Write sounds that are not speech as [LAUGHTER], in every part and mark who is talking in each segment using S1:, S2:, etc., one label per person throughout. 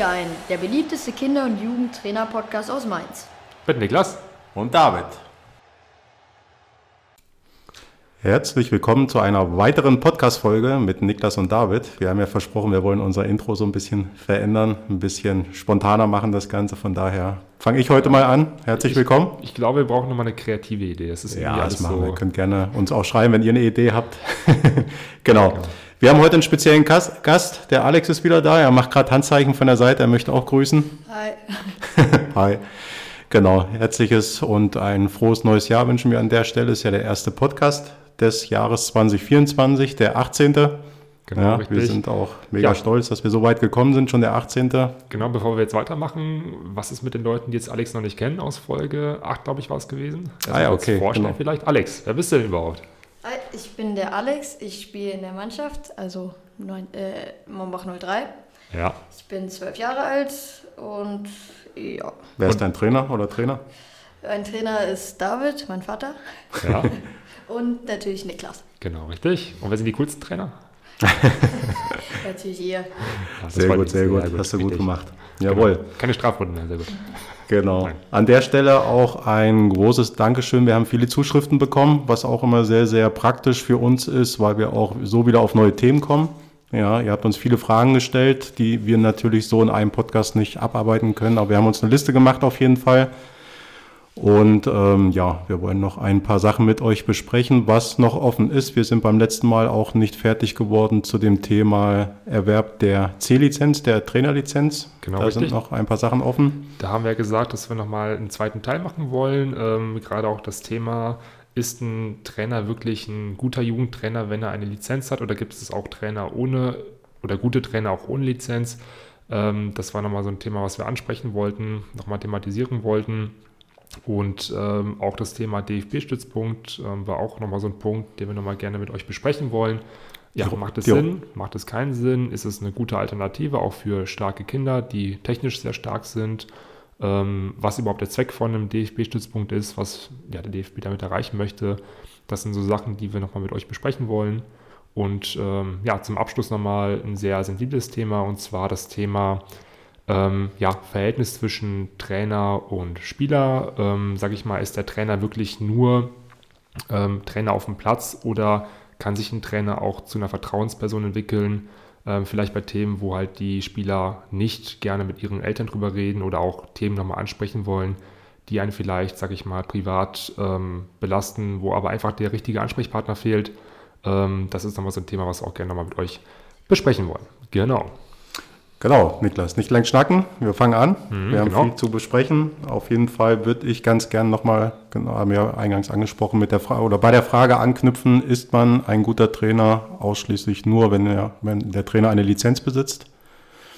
S1: Dir ein, der beliebteste Kinder- und Jugendtrainer-Podcast aus Mainz.
S2: Mit Niklas
S3: und David. Herzlich willkommen zu einer weiteren Podcast-Folge mit Niklas und David. Wir haben ja versprochen, wir wollen unser Intro so ein bisschen verändern, ein bisschen spontaner machen, das Ganze. Von daher fange ich heute mal an. Herzlich
S2: ich,
S3: willkommen.
S2: Ich glaube, wir brauchen nochmal eine kreative Idee.
S3: Das ist ja, das machen so wir. Ihr könnt gerne uns auch schreiben, wenn ihr eine Idee habt. [LAUGHS] genau. genau. Wir haben heute einen speziellen Gast. Der Alex ist wieder da. Er macht gerade Handzeichen von der Seite. Er möchte auch grüßen.
S1: Hi. [LAUGHS]
S3: Hi. Genau, herzliches und ein frohes neues Jahr wünschen wir an der Stelle. Ist ja der erste Podcast des Jahres 2024, der 18. Genau, ja, richtig. Wir sind auch mega ja. stolz, dass wir so weit gekommen sind, schon der 18.
S2: Genau, bevor wir jetzt weitermachen, was ist mit den Leuten, die jetzt Alex noch nicht kennen, aus Folge 8, glaube ich, war es gewesen?
S3: Also ah ja, okay.
S2: Vorstellen genau. vielleicht. Alex, wer bist du denn überhaupt?
S1: Ich bin der Alex, ich spiele in der Mannschaft, also neun, äh, Mombach 03.
S2: Ja.
S1: Ich bin zwölf Jahre alt und ja.
S3: Wer ist dein Trainer oder Trainer?
S1: Mein Trainer ist David, mein Vater.
S2: Ja. [LAUGHS]
S1: Und natürlich Niklas.
S2: Genau, richtig. Und wer sind die coolsten Trainer? [LAUGHS]
S1: natürlich ihr.
S3: Ja, sehr gut, sehr gut. Sehr gut. Hast du gut gemacht. Jawohl.
S2: Genau. Keine Strafrunden mehr, sehr gut.
S3: Genau. An der Stelle auch ein großes Dankeschön. Wir haben viele Zuschriften bekommen, was auch immer sehr, sehr praktisch für uns ist, weil wir auch so wieder auf neue Themen kommen. Ja, ihr habt uns viele Fragen gestellt, die wir natürlich so in einem Podcast nicht abarbeiten können, aber wir haben uns eine Liste gemacht auf jeden Fall und ähm, ja, wir wollen noch ein paar Sachen mit euch besprechen, was noch offen ist. Wir sind beim letzten Mal auch nicht fertig geworden zu dem Thema Erwerb der C-Lizenz, der Trainerlizenz.
S2: Genau,
S3: da
S2: richtig.
S3: sind noch ein paar Sachen offen.
S2: Da haben wir gesagt, dass wir nochmal einen zweiten Teil machen wollen. Ähm, gerade auch das Thema, ist ein Trainer wirklich ein guter Jugendtrainer, wenn er eine Lizenz hat? Oder gibt es auch Trainer ohne oder gute Trainer auch ohne Lizenz? Ähm, das war nochmal so ein Thema, was wir ansprechen wollten, nochmal thematisieren wollten. Und ähm, auch das Thema DFB-Stützpunkt ähm, war auch nochmal so ein Punkt, den wir nochmal gerne mit euch besprechen wollen. Ja, macht es Sinn? Macht es keinen Sinn? Ist es eine gute Alternative auch für starke Kinder, die technisch sehr stark sind? Ähm, was überhaupt der Zweck von einem DFB-Stützpunkt ist, was ja, der DFB damit erreichen möchte? Das sind so Sachen, die wir nochmal mit euch besprechen wollen. Und ähm, ja, zum Abschluss nochmal ein sehr sensibles Thema und zwar das Thema ähm, ja, Verhältnis zwischen Trainer und Spieler. Ähm, sage ich mal, ist der Trainer wirklich nur ähm, Trainer auf dem Platz oder kann sich ein Trainer auch zu einer Vertrauensperson entwickeln? Ähm, vielleicht bei Themen, wo halt die Spieler nicht gerne mit ihren Eltern drüber reden oder auch Themen nochmal ansprechen wollen, die einen vielleicht, sage ich mal, privat ähm, belasten, wo aber einfach der richtige Ansprechpartner fehlt. Ähm, das ist nochmal so ein Thema, was wir auch gerne nochmal mit euch besprechen wollen. Genau.
S3: Genau, Niklas, nicht lang schnacken, wir fangen an. Mhm, wir haben genau. viel zu besprechen. Auf jeden Fall würde ich ganz gern nochmal, genau, haben wir eingangs angesprochen, mit der Frage oder bei der Frage anknüpfen, ist man ein guter Trainer ausschließlich nur, wenn, er, wenn der Trainer eine Lizenz besitzt?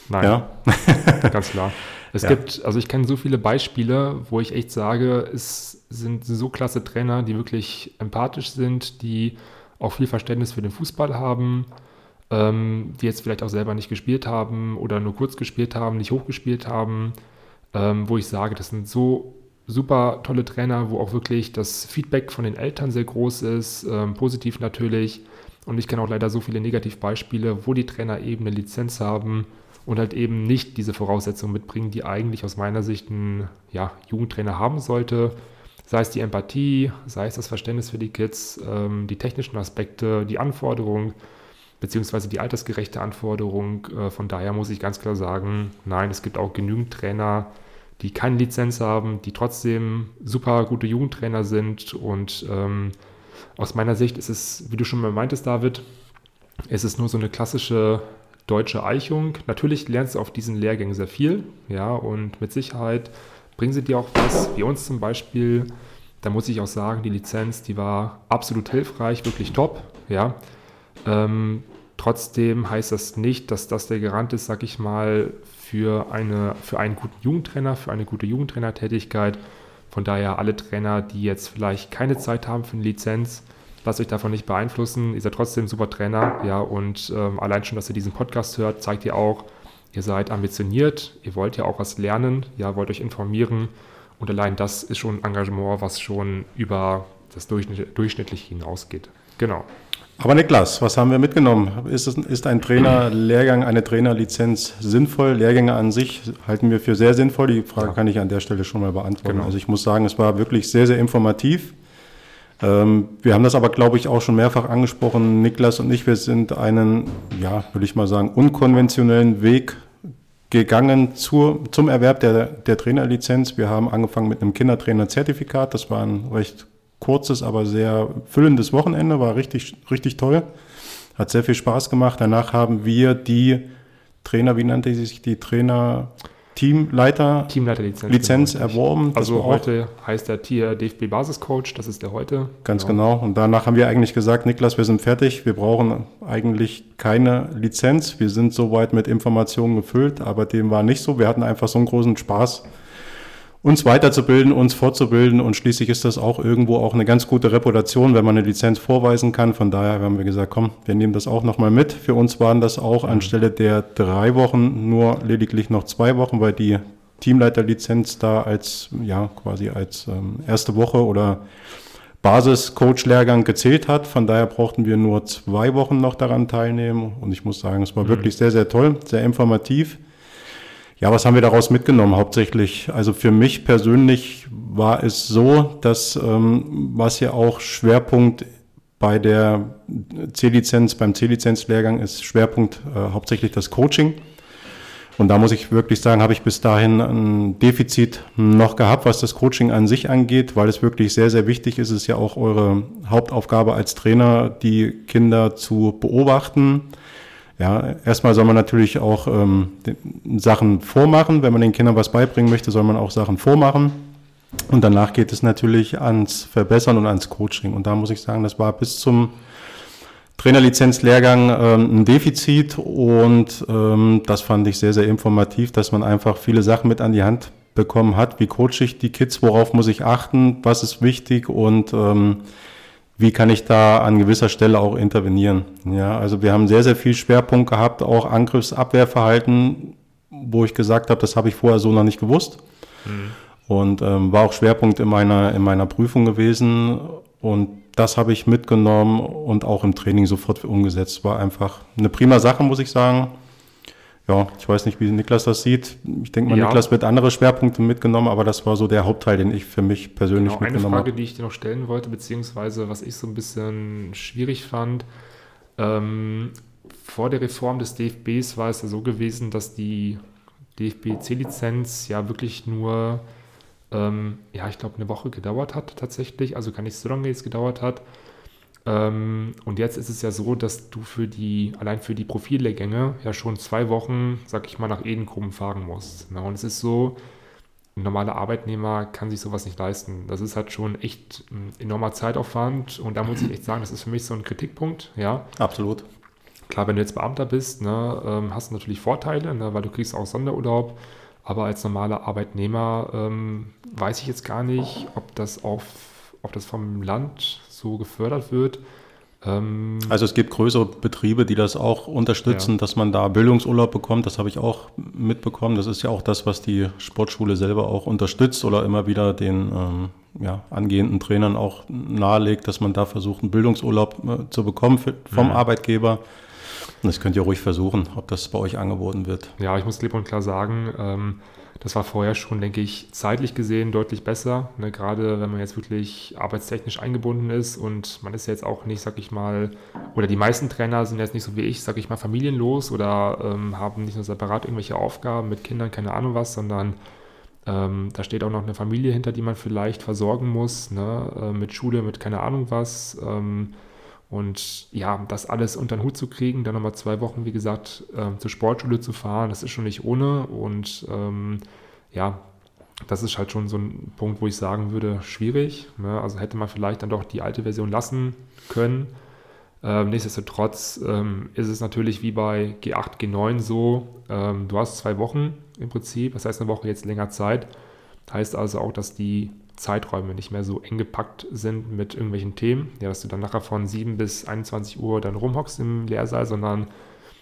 S2: Nein, ja? [LAUGHS] ganz klar. Es ja. gibt, also ich kenne so viele Beispiele, wo ich echt sage, es sind so klasse Trainer, die wirklich empathisch sind, die auch viel Verständnis für den Fußball haben, ähm, die jetzt vielleicht auch selber nicht gespielt haben oder nur kurz gespielt haben, nicht hochgespielt haben, ähm, wo ich sage, das sind so super tolle Trainer, wo auch wirklich das Feedback von den Eltern sehr groß ist, ähm, positiv natürlich. Und ich kenne auch leider so viele Negativbeispiele, wo die Trainer eben eine Lizenz haben und halt eben nicht diese Voraussetzungen mitbringen, die eigentlich aus meiner Sicht ein ja, Jugendtrainer haben sollte. Sei es die Empathie, sei es das Verständnis für die Kids, ähm, die technischen Aspekte, die Anforderungen beziehungsweise die altersgerechte Anforderung. Äh, von daher muss ich ganz klar sagen, nein, es gibt auch genügend Trainer, die keine Lizenz haben, die trotzdem super gute Jugendtrainer sind. Und ähm, aus meiner Sicht ist es, wie du schon mal meintest, David, es ist nur so eine klassische deutsche Eichung. Natürlich lernst du auf diesen Lehrgängen sehr viel, ja, und mit Sicherheit bringen sie dir auch was, wie uns zum Beispiel. Da muss ich auch sagen, die Lizenz, die war absolut hilfreich, wirklich top, ja. Ähm, Trotzdem heißt das nicht, dass das der Garant ist, sag ich mal, für, eine, für einen guten Jugendtrainer, für eine gute Jugendtrainertätigkeit. Von daher alle Trainer, die jetzt vielleicht keine Zeit haben für eine Lizenz, lasst euch davon nicht beeinflussen. Ihr seid trotzdem super Trainer, ja, und ähm, allein schon, dass ihr diesen Podcast hört, zeigt ihr auch, ihr seid ambitioniert, ihr wollt ja auch was lernen, ja, wollt euch informieren und allein das ist schon ein Engagement, was schon über das Durchschnittliche hinausgeht. Genau.
S3: Aber Niklas, was haben wir mitgenommen? Ist, es, ist ein Trainerlehrgang, eine Trainerlizenz sinnvoll? Lehrgänge an sich halten wir für sehr sinnvoll. Die Frage ja. kann ich an der Stelle schon mal beantworten. Genau. Also ich muss sagen, es war wirklich sehr, sehr informativ. Ähm, wir haben das aber, glaube ich, auch schon mehrfach angesprochen. Niklas und ich, wir sind einen, ja, würde ich mal sagen, unkonventionellen Weg gegangen zur, zum Erwerb der, der Trainerlizenz. Wir haben angefangen mit einem Kindertrainer-Zertifikat. Das war ein recht kurzes, aber sehr füllendes Wochenende, war richtig, richtig toll. Hat sehr viel Spaß gemacht. Danach haben wir die Trainer, wie nannte sich die Trainer? Teamleiter,
S2: Teamleiterlizenz
S3: Lizenz genau. erworben.
S2: also heute heißt der Tier DFB Basiscoach, das ist der heute.
S3: Ganz genau. genau. Und danach haben wir eigentlich gesagt, Niklas, wir sind fertig. Wir brauchen eigentlich keine Lizenz. Wir sind soweit mit Informationen gefüllt, aber dem war nicht so. Wir hatten einfach so einen großen Spaß uns weiterzubilden, uns fortzubilden und schließlich ist das auch irgendwo auch eine ganz gute Reputation, wenn man eine Lizenz vorweisen kann. Von daher haben wir gesagt, komm, wir nehmen das auch nochmal mit. Für uns waren das auch anstelle der drei Wochen nur lediglich noch zwei Wochen, weil die Teamleiterlizenz da als, ja, quasi als ähm, erste Woche oder Basis-Coach-Lehrgang gezählt hat. Von daher brauchten wir nur zwei Wochen noch daran teilnehmen. Und ich muss sagen, es war mhm. wirklich sehr, sehr toll, sehr informativ. Ja, was haben wir daraus mitgenommen hauptsächlich? Also für mich persönlich war es so, dass ähm, was ja auch Schwerpunkt bei der C-Lizenz, beim C-Lizenz-Lehrgang ist Schwerpunkt äh, hauptsächlich das Coaching. Und da muss ich wirklich sagen, habe ich bis dahin ein Defizit noch gehabt, was das Coaching an sich angeht, weil es wirklich sehr, sehr wichtig ist. Es ist ja auch eure Hauptaufgabe als Trainer, die Kinder zu beobachten, ja, erstmal soll man natürlich auch ähm, Sachen vormachen. Wenn man den Kindern was beibringen möchte, soll man auch Sachen vormachen. Und danach geht es natürlich ans Verbessern und ans Coaching. Und da muss ich sagen, das war bis zum Trainerlizenzlehrgang ähm, ein Defizit und ähm, das fand ich sehr, sehr informativ, dass man einfach viele Sachen mit an die Hand bekommen hat. Wie coache ich die Kids? Worauf muss ich achten? Was ist wichtig? Und ähm, wie kann ich da an gewisser Stelle auch intervenieren. Ja, also wir haben sehr, sehr viel Schwerpunkt gehabt, auch Angriffsabwehrverhalten, wo ich gesagt habe, das habe ich vorher so noch nicht gewusst. Mhm. Und ähm, war auch Schwerpunkt in meiner, in meiner Prüfung gewesen. Und das habe ich mitgenommen und auch im Training sofort umgesetzt. War einfach eine prima Sache, muss ich sagen ja, ich weiß nicht, wie Niklas das sieht. Ich denke mal, ja. Niklas wird andere Schwerpunkte mitgenommen, aber das war so der Hauptteil, den ich für mich persönlich genau,
S2: mitgenommen habe. Eine Frage, die ich dir noch stellen wollte, beziehungsweise was ich so ein bisschen schwierig fand, ähm, vor der Reform des DFBs war es ja so gewesen, dass die DFB-C-Lizenz ja wirklich nur, ähm, ja, ich glaube, eine Woche gedauert hat tatsächlich, also gar nicht so lange es gedauert hat. Ähm, und jetzt ist es ja so, dass du für die, allein für die Profillehrgänge ja schon zwei Wochen, sag ich mal, nach Edenkoben fahren musst. Na, und es ist so, ein normaler Arbeitnehmer kann sich sowas nicht leisten. Das ist halt schon echt ein enormer Zeitaufwand und da muss ich echt sagen, das ist für mich so ein Kritikpunkt, ja.
S3: Absolut.
S2: Klar, wenn du jetzt Beamter bist, ne, ähm, hast du natürlich Vorteile, ne, weil du kriegst auch Sonderurlaub, aber als normaler Arbeitnehmer ähm, weiß ich jetzt gar nicht, ob das auf, ob das vom Land so gefördert wird.
S3: Ähm, also es gibt größere Betriebe, die das auch unterstützen, ja. dass man da Bildungsurlaub bekommt. Das habe ich auch mitbekommen. Das ist ja auch das, was die Sportschule selber auch unterstützt oder immer wieder den ähm, ja, angehenden Trainern auch nahelegt, dass man da versucht, einen Bildungsurlaub äh, zu bekommen für, vom ja. Arbeitgeber. Und das könnt ihr ruhig versuchen, ob das bei euch angeboten wird.
S2: Ja, ich muss klipp und klar sagen, ähm, das war vorher schon, denke ich, zeitlich gesehen deutlich besser. Ne? Gerade wenn man jetzt wirklich arbeitstechnisch eingebunden ist und man ist jetzt auch nicht, sag ich mal, oder die meisten Trainer sind jetzt nicht so wie ich, sag ich mal, familienlos oder ähm, haben nicht nur separat irgendwelche Aufgaben mit Kindern, keine Ahnung was, sondern ähm, da steht auch noch eine Familie hinter, die man vielleicht versorgen muss, ne? äh, mit Schule, mit keine Ahnung was. Ähm, und ja, das alles unter den Hut zu kriegen, dann nochmal zwei Wochen, wie gesagt, äh, zur Sportschule zu fahren, das ist schon nicht ohne. Und ähm, ja, das ist halt schon so ein Punkt, wo ich sagen würde, schwierig. Ne? Also hätte man vielleicht dann doch die alte Version lassen können. Ähm, nichtsdestotrotz ähm, ist es natürlich wie bei G8, G9 so, ähm, du hast zwei Wochen im Prinzip, das heißt eine Woche jetzt länger Zeit. Heißt also auch, dass die Zeiträume nicht mehr so eng gepackt sind mit irgendwelchen Themen, ja, dass du dann nachher von 7 bis 21 Uhr dann rumhockst im Lehrsaal, sondern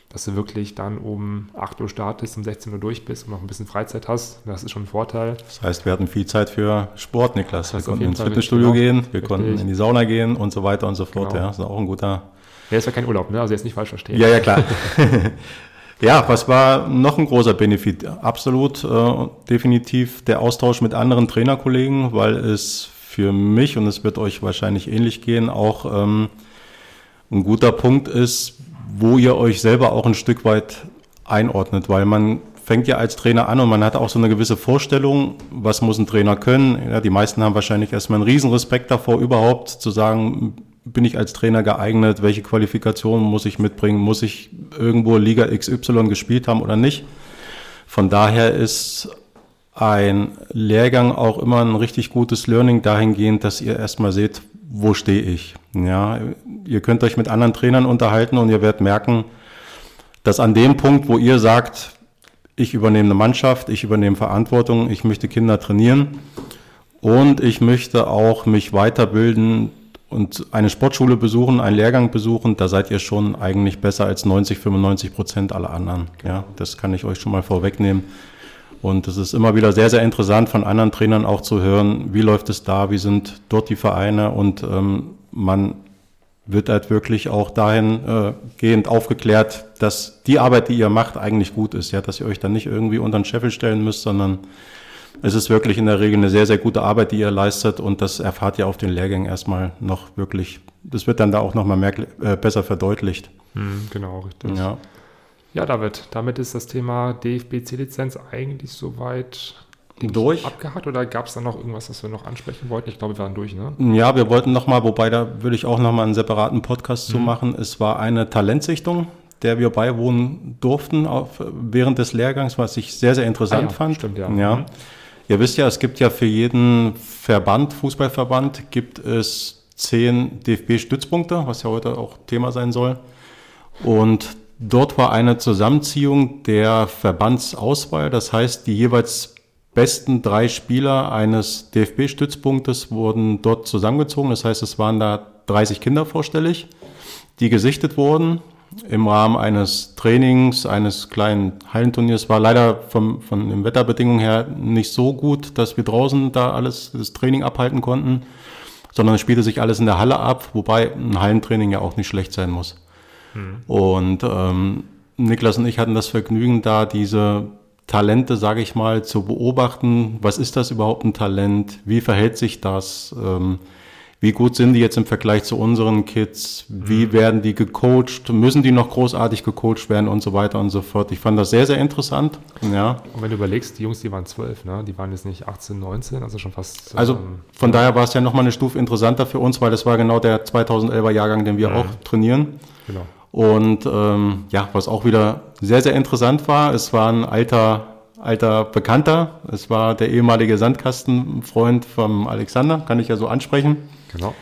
S2: dass du wirklich dann um 8 Uhr startest, um 16 Uhr durch bist und noch ein bisschen Freizeit hast. Das ist schon ein Vorteil.
S3: Das heißt, wir hatten viel Zeit für Sport, Niklas. Wir konnten ins Fitnessstudio gehen, wir richtig. konnten in die Sauna gehen und so weiter und so fort. Genau. Ja, das ist auch ein guter.
S2: Ja, ist ja kein Urlaub, ne? Also jetzt nicht falsch verstehen.
S3: Ja, ja, klar. [LAUGHS] ja, was war noch ein großer Benefit? Absolut, äh, definitiv der Austausch mit anderen Trainerkollegen, weil es für mich, und es wird euch wahrscheinlich ähnlich gehen, auch ähm, ein guter Punkt ist, wo ihr euch selber auch ein Stück weit einordnet, weil man fängt ja als Trainer an und man hat auch so eine gewisse Vorstellung, was muss ein Trainer können. Ja, die meisten haben wahrscheinlich erstmal einen riesen Respekt davor, überhaupt zu sagen, bin ich als Trainer geeignet, welche Qualifikationen muss ich mitbringen, muss ich irgendwo Liga XY gespielt haben oder nicht. Von daher ist ein Lehrgang auch immer ein richtig gutes Learning dahingehend, dass ihr erstmal seht, wo stehe ich. Ja, ihr könnt euch mit anderen Trainern unterhalten und ihr werdet merken, dass an dem Punkt, wo ihr sagt, ich übernehme eine Mannschaft, ich übernehme Verantwortung, ich möchte Kinder trainieren und ich möchte auch mich weiterbilden und eine Sportschule besuchen, einen Lehrgang besuchen, da seid ihr schon eigentlich besser als 90, 95 Prozent aller anderen. Ja, das kann ich euch schon mal vorwegnehmen. Und es ist immer wieder sehr, sehr interessant von anderen Trainern auch zu hören, wie läuft es da, wie sind dort die Vereine und ähm, man wird halt wirklich auch dahingehend äh, aufgeklärt, dass die Arbeit, die ihr macht, eigentlich gut ist, ja, dass ihr euch dann nicht irgendwie unter den Scheffel stellen müsst, sondern es ist wirklich in der Regel eine sehr, sehr gute Arbeit, die ihr leistet und das erfahrt ihr auf den Lehrgängen erstmal noch wirklich, das wird dann da auch nochmal äh, besser verdeutlicht.
S2: Mhm, genau, richtig.
S3: Ja.
S2: Ja, David, damit ist das Thema DFB-C-Lizenz eigentlich soweit
S3: durch.
S2: abgehakt oder gab es da noch irgendwas, was wir noch ansprechen wollten? Ich glaube, wir waren durch, ne?
S3: Ja, wir wollten nochmal, wobei da würde ich auch nochmal einen separaten Podcast mhm. zu machen. Es war eine Talentsichtung, der wir beiwohnen durften auf, während des Lehrgangs, was ich sehr, sehr interessant ah, ja, fand.
S2: Stimmt, ja.
S3: ja. Mhm. Ihr wisst ja, es gibt ja für jeden Verband, Fußballverband, gibt es zehn DFB-Stützpunkte, was ja heute auch Thema sein soll. Und Dort war eine Zusammenziehung der Verbandsauswahl, das heißt, die jeweils besten drei Spieler eines DFB-Stützpunktes wurden dort zusammengezogen. Das heißt, es waren da 30 Kinder vorstellig, die gesichtet wurden im Rahmen eines Trainings, eines kleinen Hallenturniers. War leider vom, von den Wetterbedingungen her nicht so gut, dass wir draußen da alles, das Training abhalten konnten, sondern es spielte sich alles in der Halle ab, wobei ein Hallentraining ja auch nicht schlecht sein muss. Mhm. Und ähm, Niklas und ich hatten das Vergnügen, da diese Talente, sage ich mal, zu beobachten. Was ist das überhaupt ein Talent? Wie verhält sich das? Ähm, wie gut sind die jetzt im Vergleich zu unseren Kids? Wie mhm. werden die gecoacht? Müssen die noch großartig gecoacht werden und so weiter und so fort? Ich fand das sehr, sehr interessant. Ja.
S2: Und wenn du überlegst, die Jungs, die waren zwölf, ne? die waren jetzt nicht 18, 19, also schon fast.
S3: Also ähm, von daher war es ja nochmal eine Stufe interessanter für uns, weil das war genau der 2011er Jahrgang, den wir mhm. auch trainieren. Genau. Und ähm, ja, was auch wieder sehr, sehr interessant war, es war ein alter, alter Bekannter. Es war der ehemalige Sandkastenfreund vom Alexander, kann ich ja so ansprechen.
S2: Genau.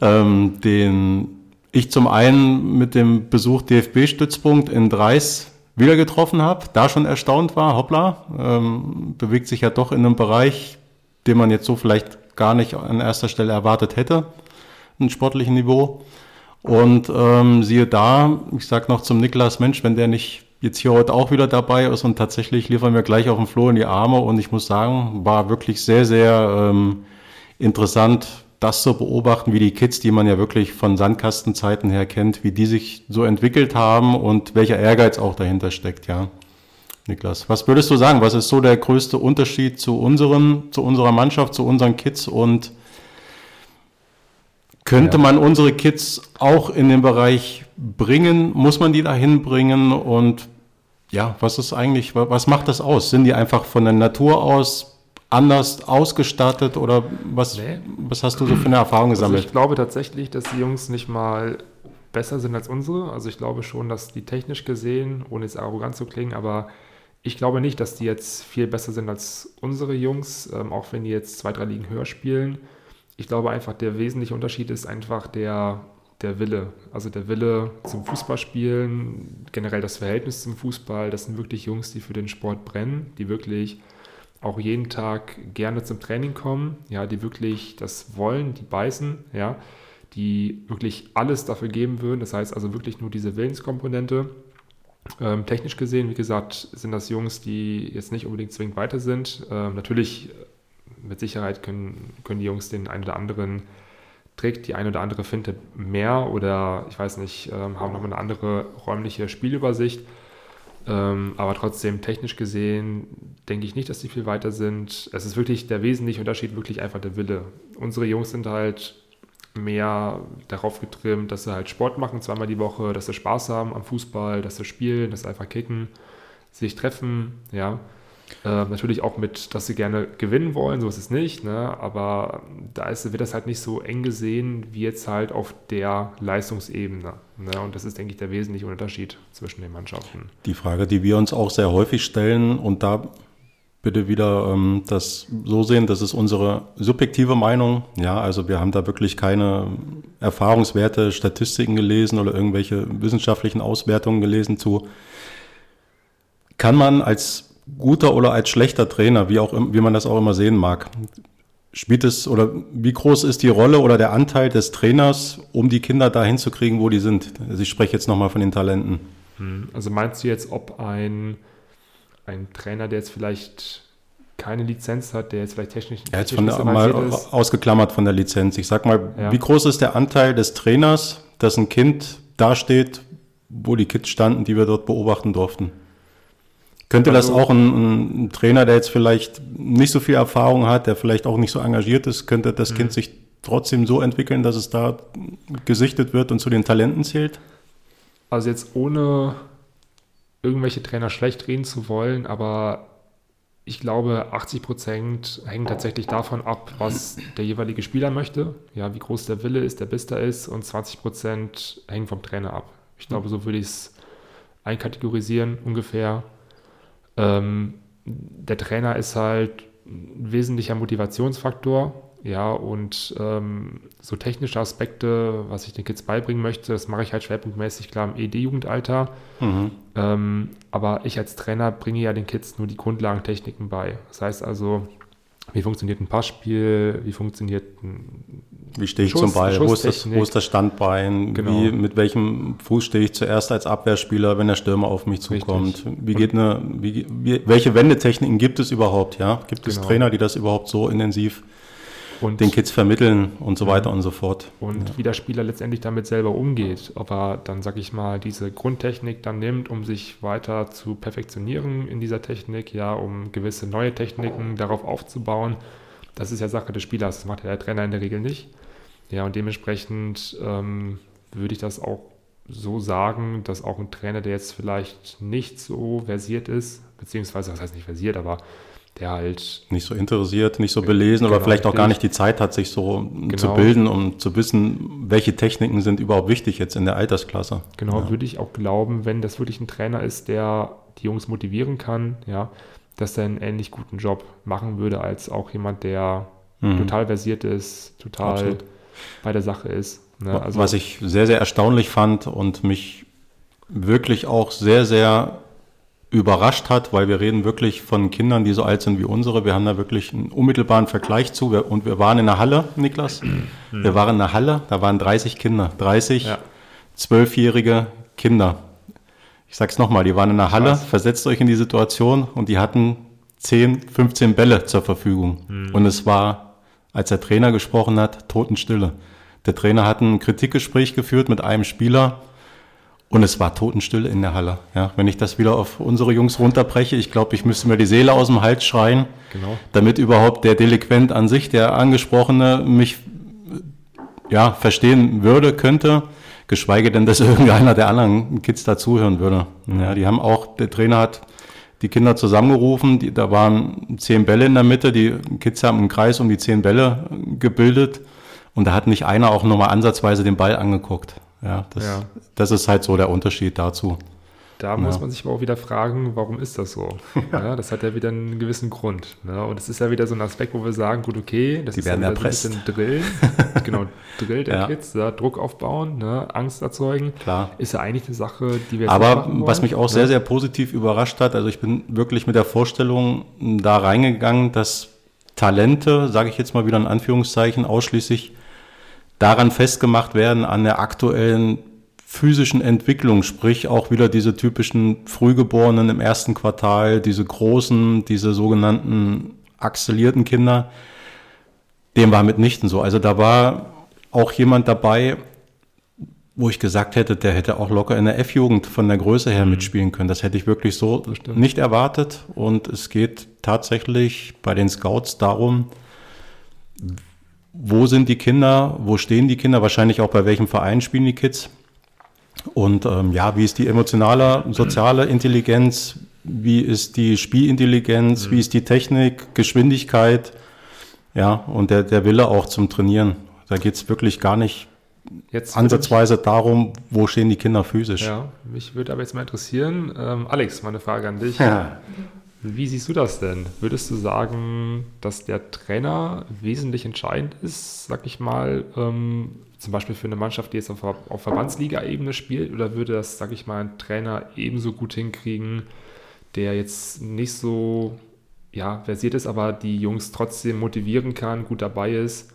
S3: Ähm, den ich zum einen mit dem Besuch DFB-Stützpunkt in Dreis wieder getroffen habe, da schon erstaunt war, hoppla, ähm, bewegt sich ja doch in einem Bereich, den man jetzt so vielleicht gar nicht an erster Stelle erwartet hätte, ein sportlichen Niveau. Und ähm, siehe da, ich sag noch zum Niklas, Mensch, wenn der nicht jetzt hier heute auch wieder dabei ist und tatsächlich liefern wir gleich auf dem Floh in die Arme und ich muss sagen, war wirklich sehr, sehr ähm, interessant, das zu beobachten, wie die Kids, die man ja wirklich von Sandkastenzeiten her kennt, wie die sich so entwickelt haben und welcher Ehrgeiz auch dahinter steckt, ja. Niklas, was würdest du sagen? Was ist so der größte Unterschied zu unseren, zu unserer Mannschaft, zu unseren Kids und könnte ja. man unsere Kids auch in den Bereich bringen? Muss man die dahin bringen? Und ja, was ist eigentlich, was macht das aus? Sind die einfach von der Natur aus anders ausgestattet oder was, nee. was hast du so für eine Erfahrung gesammelt? Also
S2: ich glaube tatsächlich, dass die Jungs nicht mal besser sind als unsere. Also ich glaube schon, dass die technisch gesehen, ohne jetzt arrogant zu klingen, aber ich glaube nicht, dass die jetzt viel besser sind als unsere Jungs, ähm, auch wenn die jetzt zwei, drei Ligen höher spielen ich glaube einfach, der wesentliche Unterschied ist einfach der, der Wille. Also der Wille zum Fußballspielen, generell das Verhältnis zum Fußball. Das sind wirklich Jungs, die für den Sport brennen, die wirklich auch jeden Tag gerne zum Training kommen, ja, die wirklich das wollen, die beißen, ja, die wirklich alles dafür geben würden. Das heißt also wirklich nur diese Willenskomponente. Ähm, technisch gesehen, wie gesagt, sind das Jungs, die jetzt nicht unbedingt zwingend weiter sind. Ähm, natürlich, mit Sicherheit können, können die Jungs den einen oder anderen Trick, die eine oder andere Finte mehr oder ich weiß nicht, ähm, haben nochmal eine andere räumliche Spielübersicht. Ähm, aber trotzdem, technisch gesehen, denke ich nicht, dass die viel weiter sind. Es ist wirklich der wesentliche Unterschied, wirklich einfach der Wille. Unsere Jungs sind halt mehr darauf getrimmt, dass sie halt Sport machen, zweimal die Woche, dass sie Spaß haben am Fußball, dass sie spielen, dass sie einfach kicken, sich treffen, ja. Äh, natürlich auch mit, dass sie gerne gewinnen wollen, so ist es nicht, ne? aber da ist, wird das halt nicht so eng gesehen wie jetzt halt auf der Leistungsebene. Ne? Und das ist, denke ich, der wesentliche Unterschied zwischen den Mannschaften.
S3: Die Frage, die wir uns auch sehr häufig stellen und da bitte wieder ähm, das so sehen, das ist unsere subjektive Meinung. Ja, also wir haben da wirklich keine Erfahrungswerte, Statistiken gelesen oder irgendwelche wissenschaftlichen Auswertungen gelesen zu. Kann man als guter oder als schlechter Trainer, wie auch wie man das auch immer sehen mag, spielt es oder wie groß ist die Rolle oder der Anteil des Trainers, um die Kinder dahin zu kriegen, wo die sind? Also ich spreche jetzt nochmal von den Talenten.
S2: Hm, also meinst du jetzt, ob ein, ein Trainer, der jetzt vielleicht keine Lizenz hat, der jetzt vielleicht technisch
S3: ja, jetzt von der, mal ist. ausgeklammert von der Lizenz. Ich sag mal, ja. wie groß ist der Anteil des Trainers, dass ein Kind dasteht, wo die Kids standen, die wir dort beobachten durften? Könnte also, das auch ein, ein, Trainer, der jetzt vielleicht nicht so viel Erfahrung hat, der vielleicht auch nicht so engagiert ist, könnte das Kind mhm. sich trotzdem so entwickeln, dass es da gesichtet wird und zu den Talenten zählt?
S2: Also jetzt ohne irgendwelche Trainer schlecht reden zu wollen, aber ich glaube, 80 Prozent hängen tatsächlich davon ab, was der jeweilige Spieler möchte, ja, wie groß der Wille ist, der Bister ist, und 20 Prozent hängen vom Trainer ab. Ich glaube, so würde ich es einkategorisieren ungefähr. Ähm, der Trainer ist halt ein wesentlicher Motivationsfaktor, ja, und ähm, so technische Aspekte, was ich den Kids beibringen möchte, das mache ich halt schwerpunktmäßig klar im ED-Jugendalter. Mhm. Ähm, aber ich als Trainer bringe ja den Kids nur die Grundlagentechniken bei. Das heißt also, wie funktioniert ein Passspiel, wie funktioniert ein
S3: Wie stehe ich Schuss, zum Ball, wo ist, das, wo ist das Standbein, genau. wie, mit welchem Fuß stehe ich zuerst als Abwehrspieler, wenn der Stürmer auf mich zukommt, Richtig. wie geht eine, wie, welche Wendetechniken gibt es überhaupt, ja? Gibt genau. es Trainer, die das überhaupt so intensiv und den Kids vermitteln und so weiter und so fort.
S2: Und ja. wie der Spieler letztendlich damit selber umgeht, ob er dann, sag ich mal, diese Grundtechnik dann nimmt, um sich weiter zu perfektionieren in dieser Technik, ja, um gewisse neue Techniken darauf aufzubauen. Das ist ja Sache des Spielers, das macht ja der Trainer in der Regel nicht. Ja, und dementsprechend ähm, würde ich das auch so sagen, dass auch ein Trainer, der jetzt vielleicht nicht so versiert ist, beziehungsweise, das heißt nicht versiert, aber der halt.
S3: Nicht so interessiert, nicht so belesen genau, oder vielleicht auch gar nicht die Zeit hat, sich so genau. zu bilden, um zu wissen, welche Techniken sind überhaupt wichtig jetzt in der Altersklasse.
S2: Genau, ja. würde ich auch glauben, wenn das wirklich ein Trainer ist, der die Jungs motivieren kann, ja, dass er einen ähnlich guten Job machen würde, als auch jemand, der mhm. total versiert ist, total Absolut. bei der Sache ist.
S3: Ne? Also, Was ich sehr, sehr erstaunlich fand und mich wirklich auch sehr, sehr überrascht hat, weil wir reden wirklich von Kindern, die so alt sind wie unsere. Wir haben da wirklich einen unmittelbaren Vergleich zu. Und wir waren in der Halle, Niklas. Mhm. Wir waren in der Halle, da waren 30 Kinder, 30 zwölfjährige ja. Kinder. Ich sag's nochmal, die waren in der Halle, versetzt euch in die Situation und die hatten 10, 15 Bälle zur Verfügung. Mhm. Und es war, als der Trainer gesprochen hat, Totenstille. Der Trainer hat ein Kritikgespräch geführt mit einem Spieler und es war totenstill in der Halle. Ja, wenn ich das wieder auf unsere Jungs runterbreche, ich glaube, ich müsste mir die Seele aus dem Hals schreien, genau. damit überhaupt der Delinquent an sich, der Angesprochene, mich ja, verstehen würde, könnte, geschweige denn, dass [LAUGHS] irgendeiner der anderen Kids dazuhören würde. Ja, die haben auch, der Trainer hat die Kinder zusammengerufen, die, da waren zehn Bälle in der Mitte, die Kids haben einen Kreis um die zehn Bälle gebildet und da hat nicht einer auch nur mal ansatzweise den Ball angeguckt. Ja, das, ja. das ist halt so der Unterschied dazu.
S2: Da ja. muss man sich aber auch wieder fragen, warum ist das so? [LAUGHS] Ja. das hat ja wieder einen gewissen Grund. Ne? Und es ist ja wieder so ein Aspekt, wo wir sagen, gut, okay, das
S3: Die
S2: ist
S3: werden
S2: ja ein bisschen Drill. [LAUGHS] genau, Drill der. Kids, Druck aufbauen, ne? Angst erzeugen.
S3: Klar.
S2: Ist ja eigentlich eine Sache, die wir
S3: Aber was mich auch sehr, sehr positiv überrascht hat, also ich bin wirklich mit der Vorstellung da reingegangen, dass Talente, sage ich jetzt mal wieder in Anführungszeichen, ausschließlich daran festgemacht werden, an der aktuellen physischen Entwicklung, sprich auch wieder diese typischen Frühgeborenen im ersten Quartal, diese großen, diese sogenannten axellierten Kinder, dem war mitnichten so. Also da war auch jemand dabei, wo ich gesagt hätte, der hätte auch locker in der F-Jugend von der Größe her mhm. mitspielen können. Das hätte ich wirklich so nicht erwartet. Und es geht tatsächlich bei den Scouts darum, wo sind die Kinder, wo stehen die Kinder, wahrscheinlich auch bei welchem Verein spielen die Kids. Und ähm, ja, wie ist die emotionale, soziale Intelligenz, wie ist die Spielintelligenz, mhm. wie ist die Technik, Geschwindigkeit, ja, und der, der Wille auch zum Trainieren. Da geht es wirklich gar nicht jetzt ansatzweise ich, darum, wo stehen die Kinder physisch.
S2: Ja, mich würde aber jetzt mal interessieren, ähm, Alex, meine Frage an dich. Ja. [LAUGHS] Wie siehst du das denn? Würdest du sagen, dass der Trainer wesentlich entscheidend ist, sag ich mal, ähm, zum Beispiel für eine Mannschaft, die jetzt auf, auf Verbandsliga-Ebene spielt, oder würde das, sag ich mal, ein Trainer ebenso gut hinkriegen, der jetzt nicht so ja, versiert ist, aber die Jungs trotzdem motivieren kann, gut dabei ist?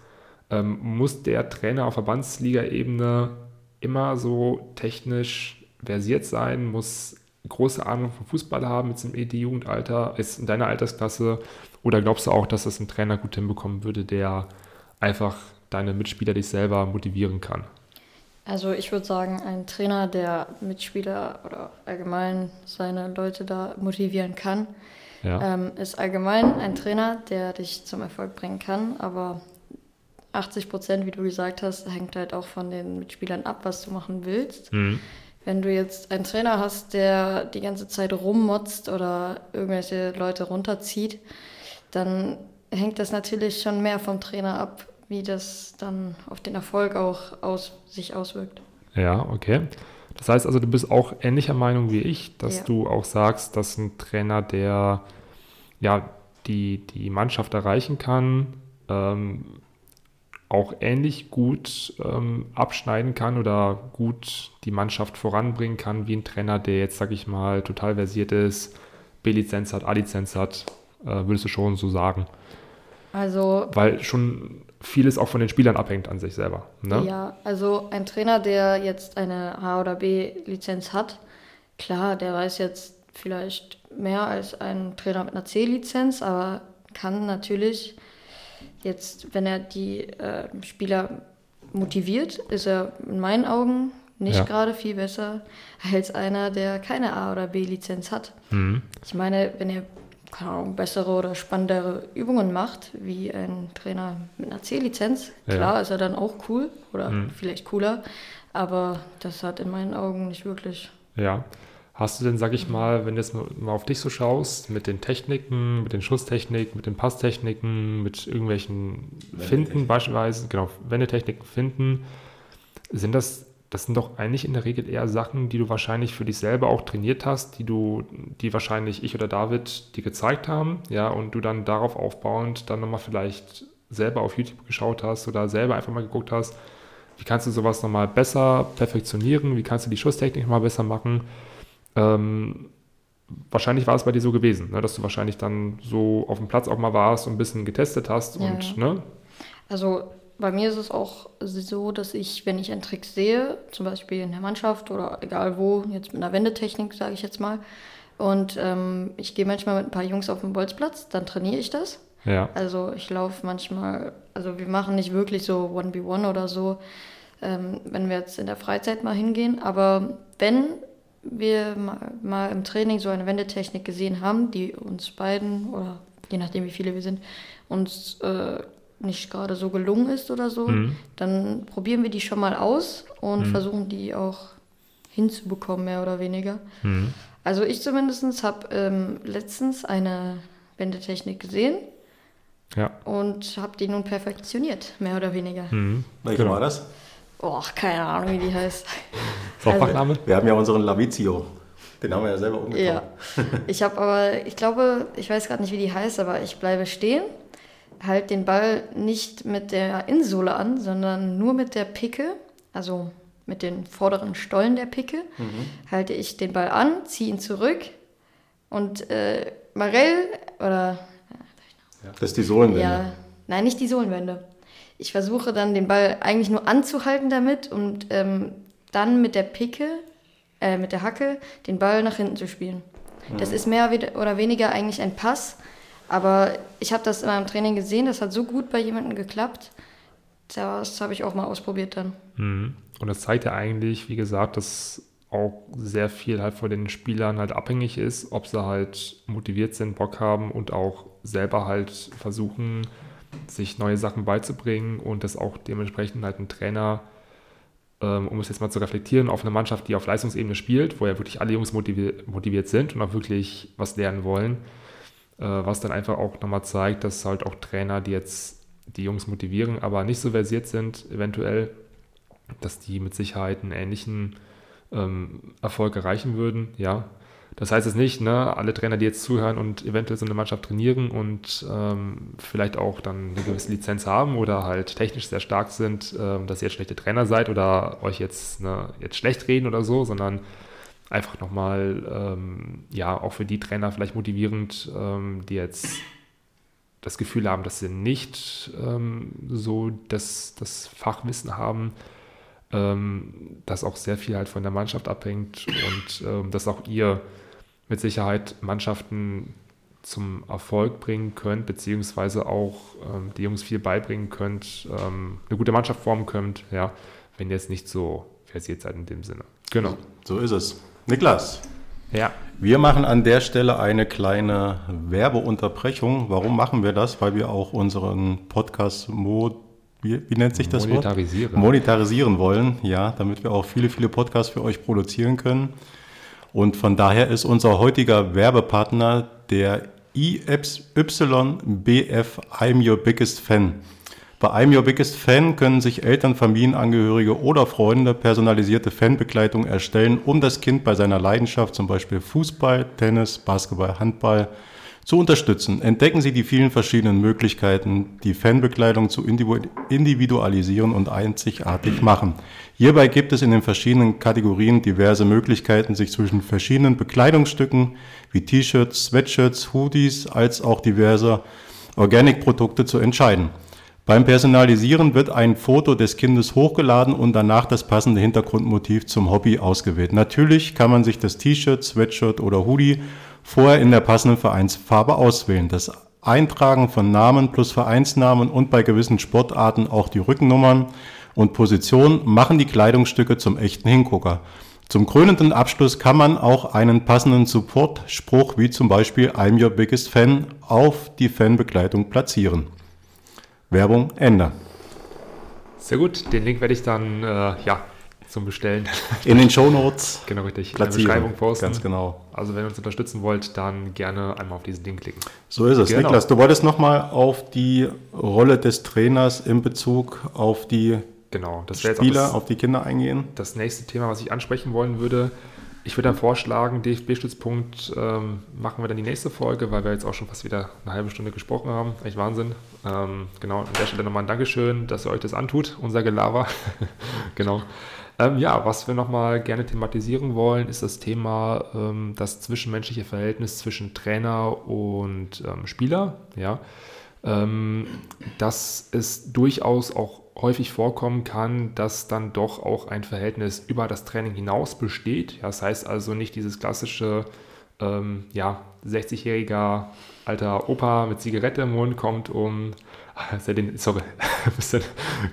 S2: Ähm, muss der Trainer auf Verbandsliga-Ebene immer so technisch versiert sein, muss große Ahnung vom Fußball haben mit dem ED-Jugendalter, ist in deiner Altersklasse? Oder glaubst du auch, dass das ein Trainer gut hinbekommen würde, der einfach deine Mitspieler dich selber motivieren kann?
S1: Also ich würde sagen, ein Trainer, der Mitspieler oder allgemein seine Leute da motivieren kann, ja. ähm, ist allgemein ein Trainer, der dich zum Erfolg bringen kann. Aber 80 Prozent, wie du gesagt hast, hängt halt auch von den Mitspielern ab, was du machen willst. Mhm. Wenn du jetzt einen Trainer hast, der die ganze Zeit rummotzt oder irgendwelche Leute runterzieht, dann hängt das natürlich schon mehr vom Trainer ab, wie das dann auf den Erfolg auch aus, sich auswirkt.
S2: Ja, okay. Das heißt also, du bist auch ähnlicher Meinung wie ich, dass ja. du auch sagst, dass ein Trainer, der ja die, die Mannschaft erreichen kann, ähm, auch ähnlich gut ähm, abschneiden kann oder gut die Mannschaft voranbringen kann wie ein Trainer, der jetzt, sag ich mal, total versiert ist, B-Lizenz hat, A-Lizenz hat, äh, würdest du schon so sagen.
S1: Also.
S2: Weil schon vieles auch von den Spielern abhängt an sich selber. Ne?
S1: Ja, also ein Trainer, der jetzt eine H- oder B-Lizenz hat, klar, der weiß jetzt vielleicht mehr als ein Trainer mit einer C-Lizenz, aber kann natürlich Jetzt, wenn er die äh, Spieler motiviert, ist er in meinen Augen nicht ja. gerade viel besser als einer, der keine A- oder B-Lizenz hat. Mhm. Ich meine, wenn er Ahnung, bessere oder spannendere Übungen macht, wie ein Trainer mit einer C-Lizenz, klar ja. ist er dann auch cool oder mhm. vielleicht cooler, aber das hat in meinen Augen nicht wirklich.
S2: Ja, Hast du denn, sag ich mal, wenn du jetzt mal auf dich so schaust, mit den Techniken, mit den Schusstechniken, mit den Passtechniken, mit irgendwelchen Finden beispielsweise, genau, Wendetechniken finden, sind das, das sind doch eigentlich in der Regel eher Sachen, die du wahrscheinlich für dich selber auch trainiert hast, die du, die wahrscheinlich ich oder David dir gezeigt haben, ja, und du dann darauf aufbauend dann nochmal vielleicht selber auf YouTube geschaut hast oder selber einfach mal geguckt hast, wie kannst du sowas nochmal besser perfektionieren, wie kannst du die Schusstechnik nochmal besser machen, ähm, wahrscheinlich war es bei dir so gewesen, ne, dass du wahrscheinlich dann so auf dem Platz auch mal warst und ein bisschen getestet hast ja. und, ne?
S1: Also bei mir ist es auch so, dass ich, wenn ich einen Trick sehe, zum Beispiel in der Mannschaft oder egal wo, jetzt mit einer Wendetechnik, sage ich jetzt mal, und ähm, ich gehe manchmal mit ein paar Jungs auf den Bolzplatz, dann trainiere ich das. Ja. Also ich laufe manchmal, also wir machen nicht wirklich so 1v1 oder so, ähm, wenn wir jetzt in der Freizeit mal hingehen, aber wenn wir mal im Training so eine Wendetechnik gesehen haben, die uns beiden, oder je nachdem wie viele wir sind, uns äh, nicht gerade so gelungen ist oder so, mhm. dann probieren wir die schon mal aus und mhm. versuchen die auch hinzubekommen, mehr oder weniger. Mhm. Also ich zumindest habe ähm, letztens eine Wendetechnik gesehen ja. und habe die nun perfektioniert, mehr oder weniger.
S3: Mhm. Welche genau. war das?
S1: Oh, keine Ahnung, wie die heißt.
S3: Fachname? Also, wir haben ja unseren Lavizio. Den haben wir ja selber umgebaut. Ja. [LAUGHS]
S1: Ich habe aber, ich glaube, ich weiß gerade nicht, wie die heißt, aber ich bleibe stehen, halt den Ball nicht mit der Innensohle an, sondern nur mit der Picke, also mit den vorderen Stollen der Picke, mhm. halte ich den Ball an, ziehe ihn zurück und äh, Marell oder.
S3: Ja, das ist die Sohlenwende. Ja,
S1: nein, nicht die Sohlenwende. Ich versuche dann den Ball eigentlich nur anzuhalten damit und ähm, dann mit der Picke, äh, mit der Hacke, den Ball nach hinten zu spielen. Mhm. Das ist mehr oder weniger eigentlich ein Pass, aber ich habe das in meinem Training gesehen, das hat so gut bei jemandem geklappt. Das habe ich auch mal ausprobiert dann.
S2: Mhm. Und das zeigt ja eigentlich, wie gesagt, dass auch sehr viel halt von den Spielern halt abhängig ist, ob sie halt motiviert sind, Bock haben und auch selber halt versuchen, sich neue Sachen beizubringen und das auch dementsprechend halt ein Trainer, um es jetzt mal zu reflektieren, auf eine Mannschaft, die auf Leistungsebene spielt, wo ja wirklich alle Jungs motiviert, motiviert sind und auch wirklich was lernen wollen, äh, was dann einfach auch nochmal zeigt, dass halt auch Trainer, die jetzt die Jungs motivieren, aber nicht so versiert sind, eventuell, dass die mit Sicherheit einen ähnlichen ähm, Erfolg erreichen würden, ja. Das heißt es nicht, ne, alle Trainer, die jetzt zuhören und eventuell so eine Mannschaft trainieren und ähm, vielleicht auch dann eine gewisse Lizenz haben oder halt technisch sehr stark sind, ähm, dass ihr jetzt schlechte Trainer seid oder euch jetzt, ne, jetzt schlecht reden oder so, sondern einfach nochmal, ähm, ja, auch für die Trainer vielleicht motivierend, ähm, die jetzt das Gefühl haben, dass sie nicht ähm, so das, das Fachwissen haben, ähm, dass auch sehr viel halt von der Mannschaft abhängt und ähm, dass auch ihr mit Sicherheit Mannschaften zum Erfolg bringen könnt, beziehungsweise auch ähm, die Jungs viel beibringen könnt, ähm, eine gute Mannschaft formen könnt, ja, wenn ihr jetzt nicht so versiert seid in dem Sinne.
S3: Genau. So ist es. Niklas. Ja. Wir machen an der Stelle eine kleine Werbeunterbrechung. Warum machen wir das? Weil wir auch unseren Podcast Mod wie, wie, nennt sich das
S2: Monetarisieren.
S3: Wort? Monetarisieren wollen, ja, damit wir auch viele, viele Podcasts für euch produzieren können. Und von daher ist unser heutiger Werbepartner der IYBF I'm Your Biggest Fan. Bei I'm Your Biggest Fan können sich Eltern, Familienangehörige oder Freunde personalisierte Fanbegleitung erstellen, um das Kind bei seiner Leidenschaft, zum Beispiel Fußball, Tennis, Basketball, Handball, zu unterstützen. Entdecken Sie die vielen verschiedenen Möglichkeiten, die Fanbekleidung zu individualisieren und einzigartig machen. Hierbei gibt es in den verschiedenen Kategorien diverse Möglichkeiten, sich zwischen verschiedenen Bekleidungsstücken wie T-Shirts, Sweatshirts, Hoodies als auch diverse Organic-Produkte zu entscheiden. Beim Personalisieren wird ein Foto des Kindes hochgeladen und danach das passende Hintergrundmotiv zum Hobby ausgewählt. Natürlich kann man sich das T-Shirt, Sweatshirt oder Hoodie vorher in der passenden Vereinsfarbe auswählen. Das Eintragen von Namen plus Vereinsnamen und bei gewissen Sportarten auch die Rückennummern und Position machen die Kleidungsstücke zum echten Hingucker. Zum krönenden Abschluss kann man auch einen passenden Support-Spruch wie zum Beispiel I'm your biggest fan auf die Fanbegleitung platzieren. Werbung Ende.
S2: Sehr gut, den Link werde ich dann äh, ja, zum Bestellen. [LAUGHS]
S3: In den Show Notes.
S2: Genau, richtig.
S3: In der Beschreibung
S2: posten.
S3: Ganz genau.
S2: Also wenn ihr uns unterstützen wollt, dann gerne einmal auf diesen Link klicken.
S3: So ist es. Genau. Niklas, du wolltest nochmal auf die Rolle des Trainers in Bezug auf die
S2: genau,
S3: das Spieler, das, auf die Kinder eingehen.
S2: Das nächste Thema, was ich ansprechen wollen würde, ich würde dann vorschlagen, DFB-Stützpunkt ähm, machen wir dann die nächste Folge, weil wir jetzt auch schon fast wieder eine halbe Stunde gesprochen haben. Echt Wahnsinn. Ähm, genau, an der Stelle nochmal ein Dankeschön, dass ihr euch das antut, unser Gelaber. [LAUGHS] genau. Ähm, ja, was wir nochmal gerne thematisieren wollen, ist das Thema ähm, das zwischenmenschliche Verhältnis zwischen Trainer und ähm, Spieler. Ja, ähm, dass es durchaus auch häufig vorkommen kann, dass dann doch auch ein Verhältnis über das Training hinaus besteht. Ja, das heißt also nicht dieses klassische, ähm, ja, 60-jähriger alter Opa mit Zigarette im Mund kommt um [LAUGHS] sorry, [LAUGHS] ein bisschen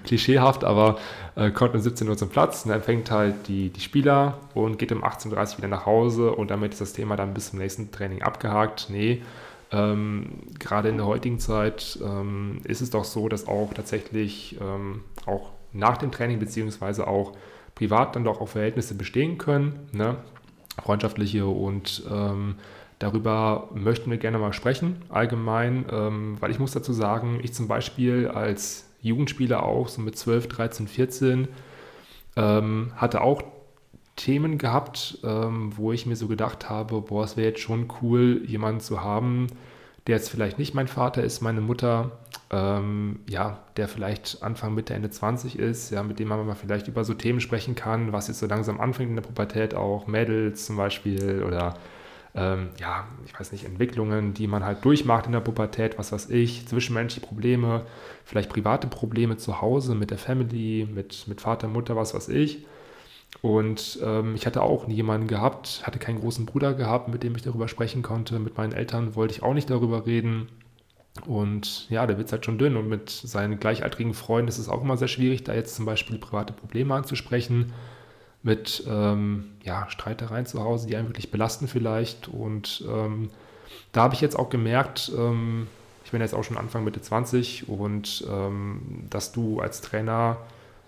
S2: klischeehaft, aber äh, kommt um 17 Uhr zum Platz und empfängt halt die, die Spieler und geht um 18.30 Uhr wieder nach Hause und damit ist das Thema dann bis zum nächsten Training abgehakt. Nee, ähm, gerade in der heutigen Zeit ähm, ist es doch so, dass auch tatsächlich ähm, auch nach dem Training beziehungsweise auch privat dann doch auch Verhältnisse bestehen können, ne? freundschaftliche und ähm, Darüber möchten wir gerne mal sprechen, allgemein, ähm, weil ich muss dazu sagen, ich zum Beispiel als Jugendspieler auch, so mit 12, 13, 14, ähm, hatte auch Themen gehabt, ähm, wo ich mir so gedacht habe, boah, es wäre jetzt schon cool, jemanden zu haben, der jetzt vielleicht nicht mein Vater ist, meine Mutter, ähm, ja, der vielleicht Anfang, Mitte, Ende 20 ist, ja, mit dem man mal vielleicht über so Themen sprechen kann, was jetzt so langsam anfängt in der Pubertät auch, Mädels zum Beispiel oder ähm, ja, ich weiß nicht, Entwicklungen, die man halt durchmacht in der Pubertät, was weiß ich, zwischenmenschliche Probleme, vielleicht private Probleme zu Hause mit der Family, mit, mit Vater, Mutter, was weiß ich. Und ähm, ich hatte auch nie jemanden gehabt, hatte keinen großen Bruder gehabt, mit dem ich darüber sprechen konnte. Mit meinen Eltern wollte ich auch nicht darüber reden. Und ja, der wird halt schon dünn. Und mit seinen gleichaltrigen Freunden ist es auch immer sehr schwierig, da jetzt zum Beispiel private Probleme anzusprechen. Mit ähm, ja, Streitereien zu Hause, die einen wirklich belasten vielleicht. Und ähm, da habe ich jetzt auch gemerkt, ähm, ich bin jetzt auch schon Anfang Mitte 20 und ähm, dass du als Trainer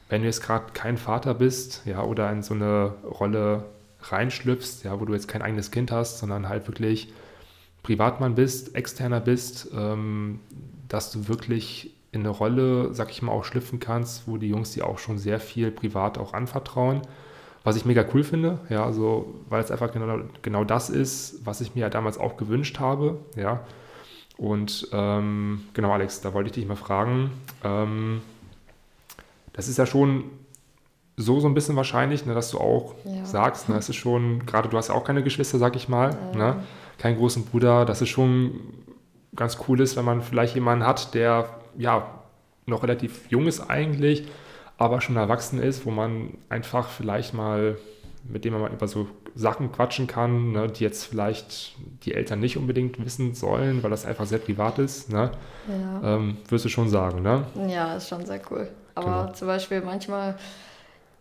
S2: wenn du jetzt gerade kein Vater bist, ja, oder in so eine Rolle reinschlüpfst, ja, wo du jetzt kein eigenes Kind hast, sondern halt wirklich Privatmann bist, externer bist, ähm, dass du wirklich in eine Rolle, sag ich mal, auch schlüpfen kannst, wo die Jungs dir auch schon sehr viel privat auch anvertrauen. Was ich mega cool finde, ja, also, weil es einfach genau, genau das ist, was ich mir ja damals auch gewünscht habe, ja. Und ähm, genau, Alex, da wollte ich dich mal fragen, ähm, das ist ja schon so, so ein bisschen wahrscheinlich, ne, dass du auch ja. sagst, ne, es ist schon, gerade du hast ja auch keine Geschwister, sag ich mal, ja. ne, keinen großen Bruder, dass es schon ganz cool ist, wenn man vielleicht jemanden hat, der ja noch relativ jung ist eigentlich, aber schon erwachsen ist, wo man einfach vielleicht mal, mit dem man mal über so Sachen quatschen kann, ne, die jetzt vielleicht die Eltern nicht unbedingt wissen sollen, weil das einfach sehr privat ist, ne? Ja. Ähm, wirst du schon sagen, ne?
S1: Ja, ist schon sehr cool. Aber genau. zum Beispiel manchmal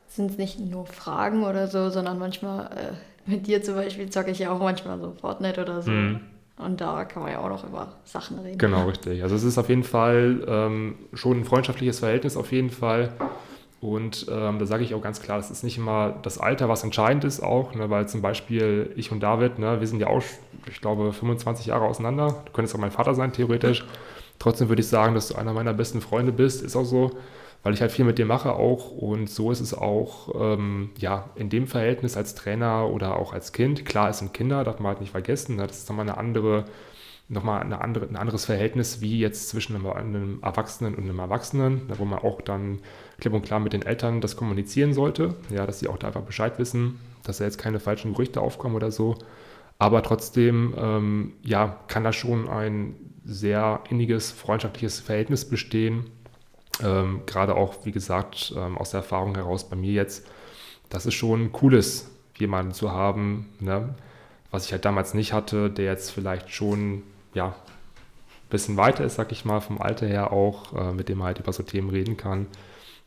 S1: sind es nicht nur Fragen oder so, sondern manchmal äh, mit dir zum Beispiel zocke ich ja auch manchmal so Fortnite oder so. Mhm. Und da kann man ja auch noch über Sachen reden.
S2: Genau, richtig. Also es ist auf jeden Fall ähm, schon ein freundschaftliches Verhältnis auf jeden Fall. Und ähm, da sage ich auch ganz klar, das ist nicht immer das Alter, was entscheidend ist auch, ne, weil zum Beispiel ich und David, ne, wir sind ja auch, ich glaube, 25 Jahre auseinander. Du könntest auch mein Vater sein, theoretisch. Trotzdem würde ich sagen, dass du einer meiner besten Freunde bist, ist auch so weil ich halt viel mit dir mache auch und so ist es auch ähm, ja in dem Verhältnis als Trainer oder auch als Kind. Klar, es sind Kinder, darf man halt nicht vergessen. Ne? Das ist nochmal eine andere, nochmal eine andere, ein anderes Verhältnis wie jetzt zwischen einem, einem Erwachsenen und einem Erwachsenen, wo man auch dann klipp und klar mit den Eltern das kommunizieren sollte, ja, dass sie auch da einfach Bescheid wissen, dass da jetzt keine falschen Gerüchte aufkommen oder so. Aber trotzdem, ähm, ja, kann da schon ein sehr inniges, freundschaftliches Verhältnis bestehen ähm, Gerade auch, wie gesagt, ähm, aus der Erfahrung heraus bei mir jetzt, dass es schon cool ist, jemanden zu haben, ne? was ich halt damals nicht hatte, der jetzt vielleicht schon, ja, ein bisschen weiter ist, sag ich mal, vom Alter her auch, äh, mit dem man halt über so Themen reden kann.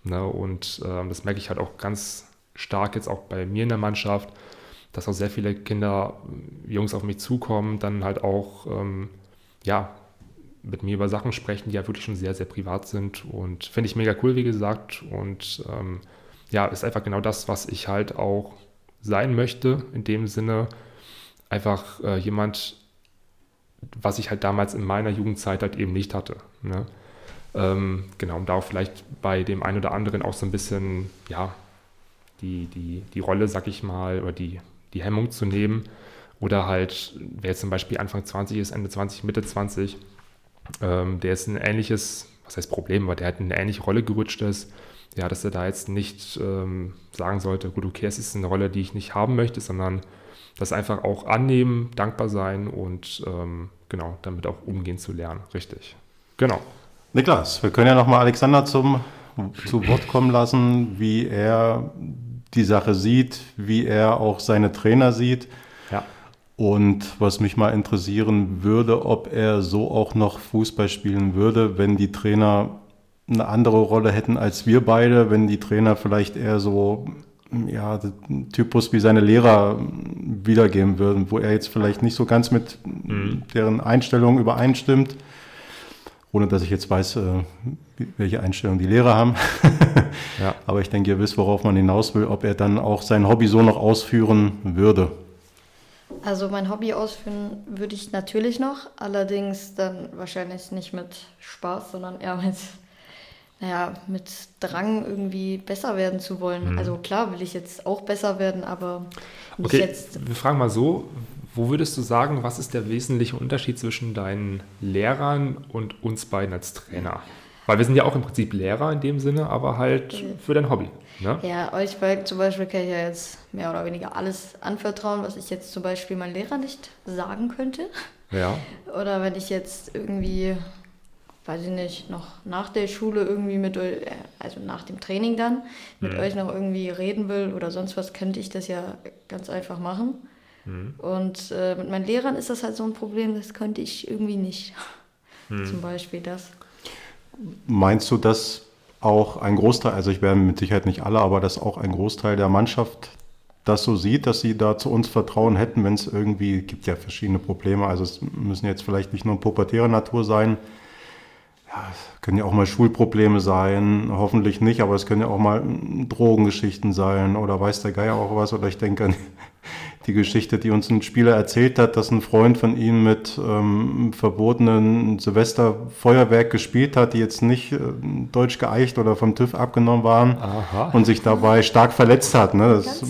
S2: Ne? Und äh, das merke ich halt auch ganz stark jetzt auch bei mir in der Mannschaft, dass auch sehr viele Kinder, Jungs auf mich zukommen, dann halt auch, ähm, ja, mit mir über Sachen sprechen, die ja wirklich schon sehr, sehr privat sind. Und finde ich mega cool, wie gesagt. Und ähm, ja, ist einfach genau das, was ich halt auch sein möchte. In dem Sinne, einfach äh, jemand, was ich halt damals in meiner Jugendzeit halt eben nicht hatte. Ne? Ähm, genau, um da auch vielleicht bei dem einen oder anderen auch so ein bisschen, ja, die, die, die Rolle, sag ich mal, oder die, die Hemmung zu nehmen. Oder halt, wer jetzt zum Beispiel Anfang 20 ist, Ende 20, Mitte 20, ähm, der ist ein ähnliches, was heißt Problem, aber der hat eine ähnliche Rolle gerutscht ist. Ja, dass er da jetzt nicht ähm, sagen sollte, gut, okay, es ist eine Rolle, die ich nicht haben möchte, sondern das einfach auch annehmen, dankbar sein und ähm, genau, damit auch umgehen zu lernen. Richtig. Genau.
S3: Niklas, wir können ja nochmal Alexander zum, zu Wort kommen lassen, wie er die Sache sieht, wie er auch seine Trainer sieht. Und was mich mal interessieren würde, ob er so auch noch Fußball spielen würde, wenn die Trainer eine andere Rolle hätten als wir beide, wenn die Trainer vielleicht eher so ja, Typus wie seine Lehrer wiedergeben würden, wo er jetzt vielleicht nicht so ganz mit mhm. deren Einstellung übereinstimmt, ohne dass ich jetzt weiß, äh, welche Einstellung die Lehrer haben. ja. [LAUGHS] Aber ich denke, ihr wisst, worauf man hinaus will, ob er dann auch sein Hobby so noch ausführen würde.
S1: Also mein Hobby ausführen würde ich natürlich noch, allerdings dann wahrscheinlich nicht mit Spaß, sondern eher mit, naja, mit Drang irgendwie besser werden zu wollen. Mhm. Also klar will ich jetzt auch besser werden, aber
S2: nicht okay, jetzt. Wir fragen mal so, wo würdest du sagen, was ist der wesentliche Unterschied zwischen deinen Lehrern und uns beiden als Trainer? Weil wir sind ja auch im Prinzip Lehrer in dem Sinne, aber halt für dein Hobby. Ne?
S1: Ja, euch beiden zum Beispiel kann ich ja jetzt mehr oder weniger alles anvertrauen, was ich jetzt zum Beispiel meinem Lehrer nicht sagen könnte. Ja. Oder wenn ich jetzt irgendwie weiß ich nicht, noch nach der Schule irgendwie mit euch, äh, also nach dem Training dann, mit mhm. euch noch irgendwie reden will oder sonst was, könnte ich das ja ganz einfach machen. Mhm. Und äh, mit meinen Lehrern ist das halt so ein Problem, das könnte ich irgendwie nicht. Mhm. Zum Beispiel das.
S3: Meinst du, dass auch ein Großteil, also ich werde mit Sicherheit nicht alle, aber dass auch ein Großteil der Mannschaft das so sieht, dass sie da zu uns Vertrauen hätten, wenn es irgendwie, gibt ja verschiedene Probleme, also es müssen jetzt vielleicht nicht nur pubertäre Natur sein, ja, es können ja auch mal Schulprobleme sein, hoffentlich nicht, aber es können ja auch mal Drogengeschichten sein oder weiß der Geier auch was. Oder ich denke an die Geschichte, die uns ein Spieler erzählt hat, dass ein Freund von ihm mit ähm, verbotenen Silvesterfeuerwerk gespielt hat, die jetzt nicht äh, deutsch geeicht oder vom TÜV abgenommen waren Aha. und sich dabei stark verletzt hat. Ne? Das,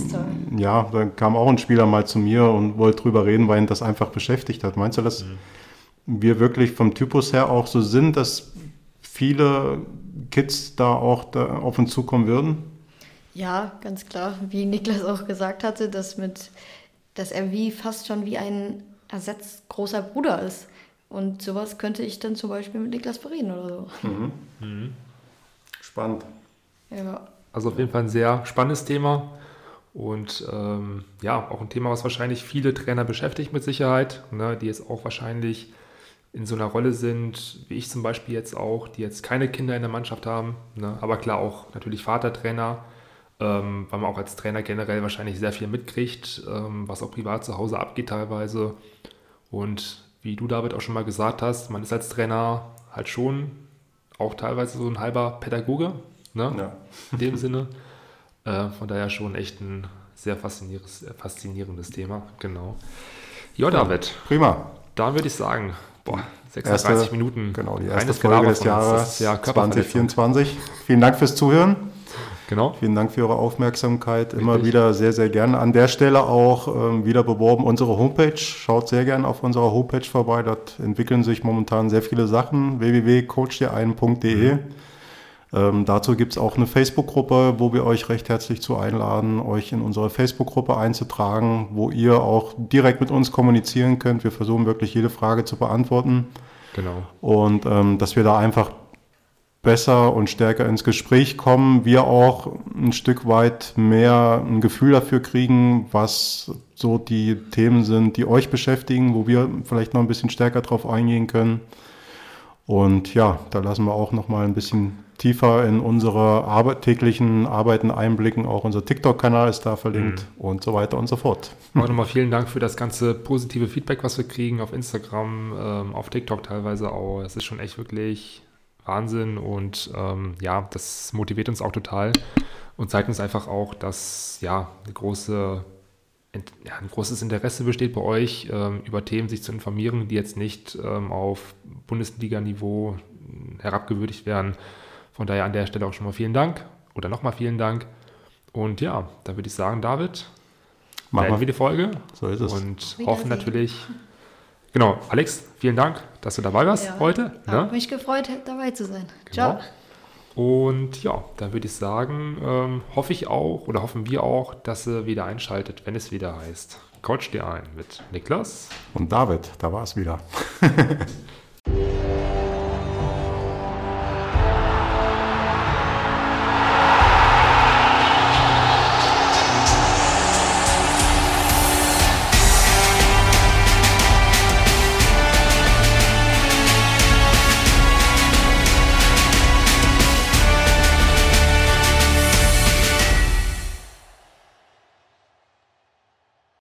S3: ja, da kam auch ein Spieler mal zu mir und wollte drüber reden, weil ihn das einfach beschäftigt hat. Meinst du, dass mhm. wir wirklich vom Typus her auch so sind, dass viele Kids da auch da auf uns zukommen würden?
S1: Ja, ganz klar. Wie Niklas auch gesagt hatte, dass, mit, dass er wie fast schon wie ein ersatzgroßer Bruder ist. Und sowas könnte ich dann zum Beispiel mit Niklas bereden oder so. Mhm. Mhm.
S3: Spannend.
S2: Ja. Also auf jeden Fall ein sehr spannendes Thema. Und ähm, ja, auch ein Thema, was wahrscheinlich viele Trainer beschäftigt mit Sicherheit, ne, die jetzt auch wahrscheinlich in so einer Rolle sind, wie ich zum Beispiel jetzt auch, die jetzt keine Kinder in der Mannschaft haben, ne? aber klar auch natürlich Vatertrainer, ähm, weil man auch als Trainer generell wahrscheinlich sehr viel mitkriegt, ähm, was auch privat zu Hause abgeht teilweise. Und wie du David auch schon mal gesagt hast, man ist als Trainer halt schon auch teilweise so ein halber Pädagoge, ne? Ja. in dem Sinne. Äh, von daher schon echt ein sehr faszinierendes, faszinierendes Thema, genau. Ja, David.
S3: Prima.
S2: Da würde ich sagen, Boah, 36 erste, Minuten.
S3: Genau, die erste Folge des Jahres ja 2024. Vielen Dank fürs Zuhören. Genau. Vielen Dank für Ihre Aufmerksamkeit. Richtig. Immer wieder sehr, sehr gerne. An der Stelle auch ähm, wieder beworben unsere Homepage. Schaut sehr gerne auf unserer Homepage vorbei. Dort entwickeln sich momentan sehr viele Sachen. www.coachdir1.de. Mhm. Ähm, dazu gibt es auch eine Facebook-Gruppe, wo wir euch recht herzlich zu einladen, euch in unsere Facebook-Gruppe einzutragen, wo ihr auch direkt mit uns kommunizieren könnt. Wir versuchen wirklich jede Frage zu beantworten.
S2: Genau.
S3: Und ähm, dass wir da einfach besser und stärker ins Gespräch kommen, wir auch ein Stück weit mehr ein Gefühl dafür kriegen, was so die Themen sind, die euch beschäftigen, wo wir vielleicht noch ein bisschen stärker drauf eingehen können. Und ja, da lassen wir auch noch mal ein bisschen tiefer in unsere Arbeit, täglichen Arbeiten einblicken. Auch unser TikTok-Kanal ist da verlinkt mhm. und so weiter und so fort.
S2: Auch nochmal vielen Dank für das ganze positive Feedback, was wir kriegen auf Instagram, ähm, auf TikTok teilweise auch. Es ist schon echt wirklich Wahnsinn und ähm, ja, das motiviert uns auch total und zeigt uns einfach auch, dass ja eine große ja, ein großes Interesse besteht bei euch, ähm, über Themen sich zu informieren, die jetzt nicht ähm, auf Bundesliga-Niveau herabgewürdigt werden. Von daher an der Stelle auch schon mal vielen Dank oder nochmal vielen Dank. Und ja, da würde ich sagen, David, machen wir wieder die Folge.
S3: So ist es.
S2: Und hoffen natürlich, genau, Alex, vielen Dank, dass du dabei warst ja, heute.
S1: Habe ne? mich gefreut, dabei zu sein. Genau. Ciao.
S2: Und ja, dann würde ich sagen, ähm, hoffe ich auch oder hoffen wir auch, dass ihr wieder einschaltet, wenn es wieder heißt. Coach dir ein mit Niklas
S3: und David. Da war es wieder. [LAUGHS]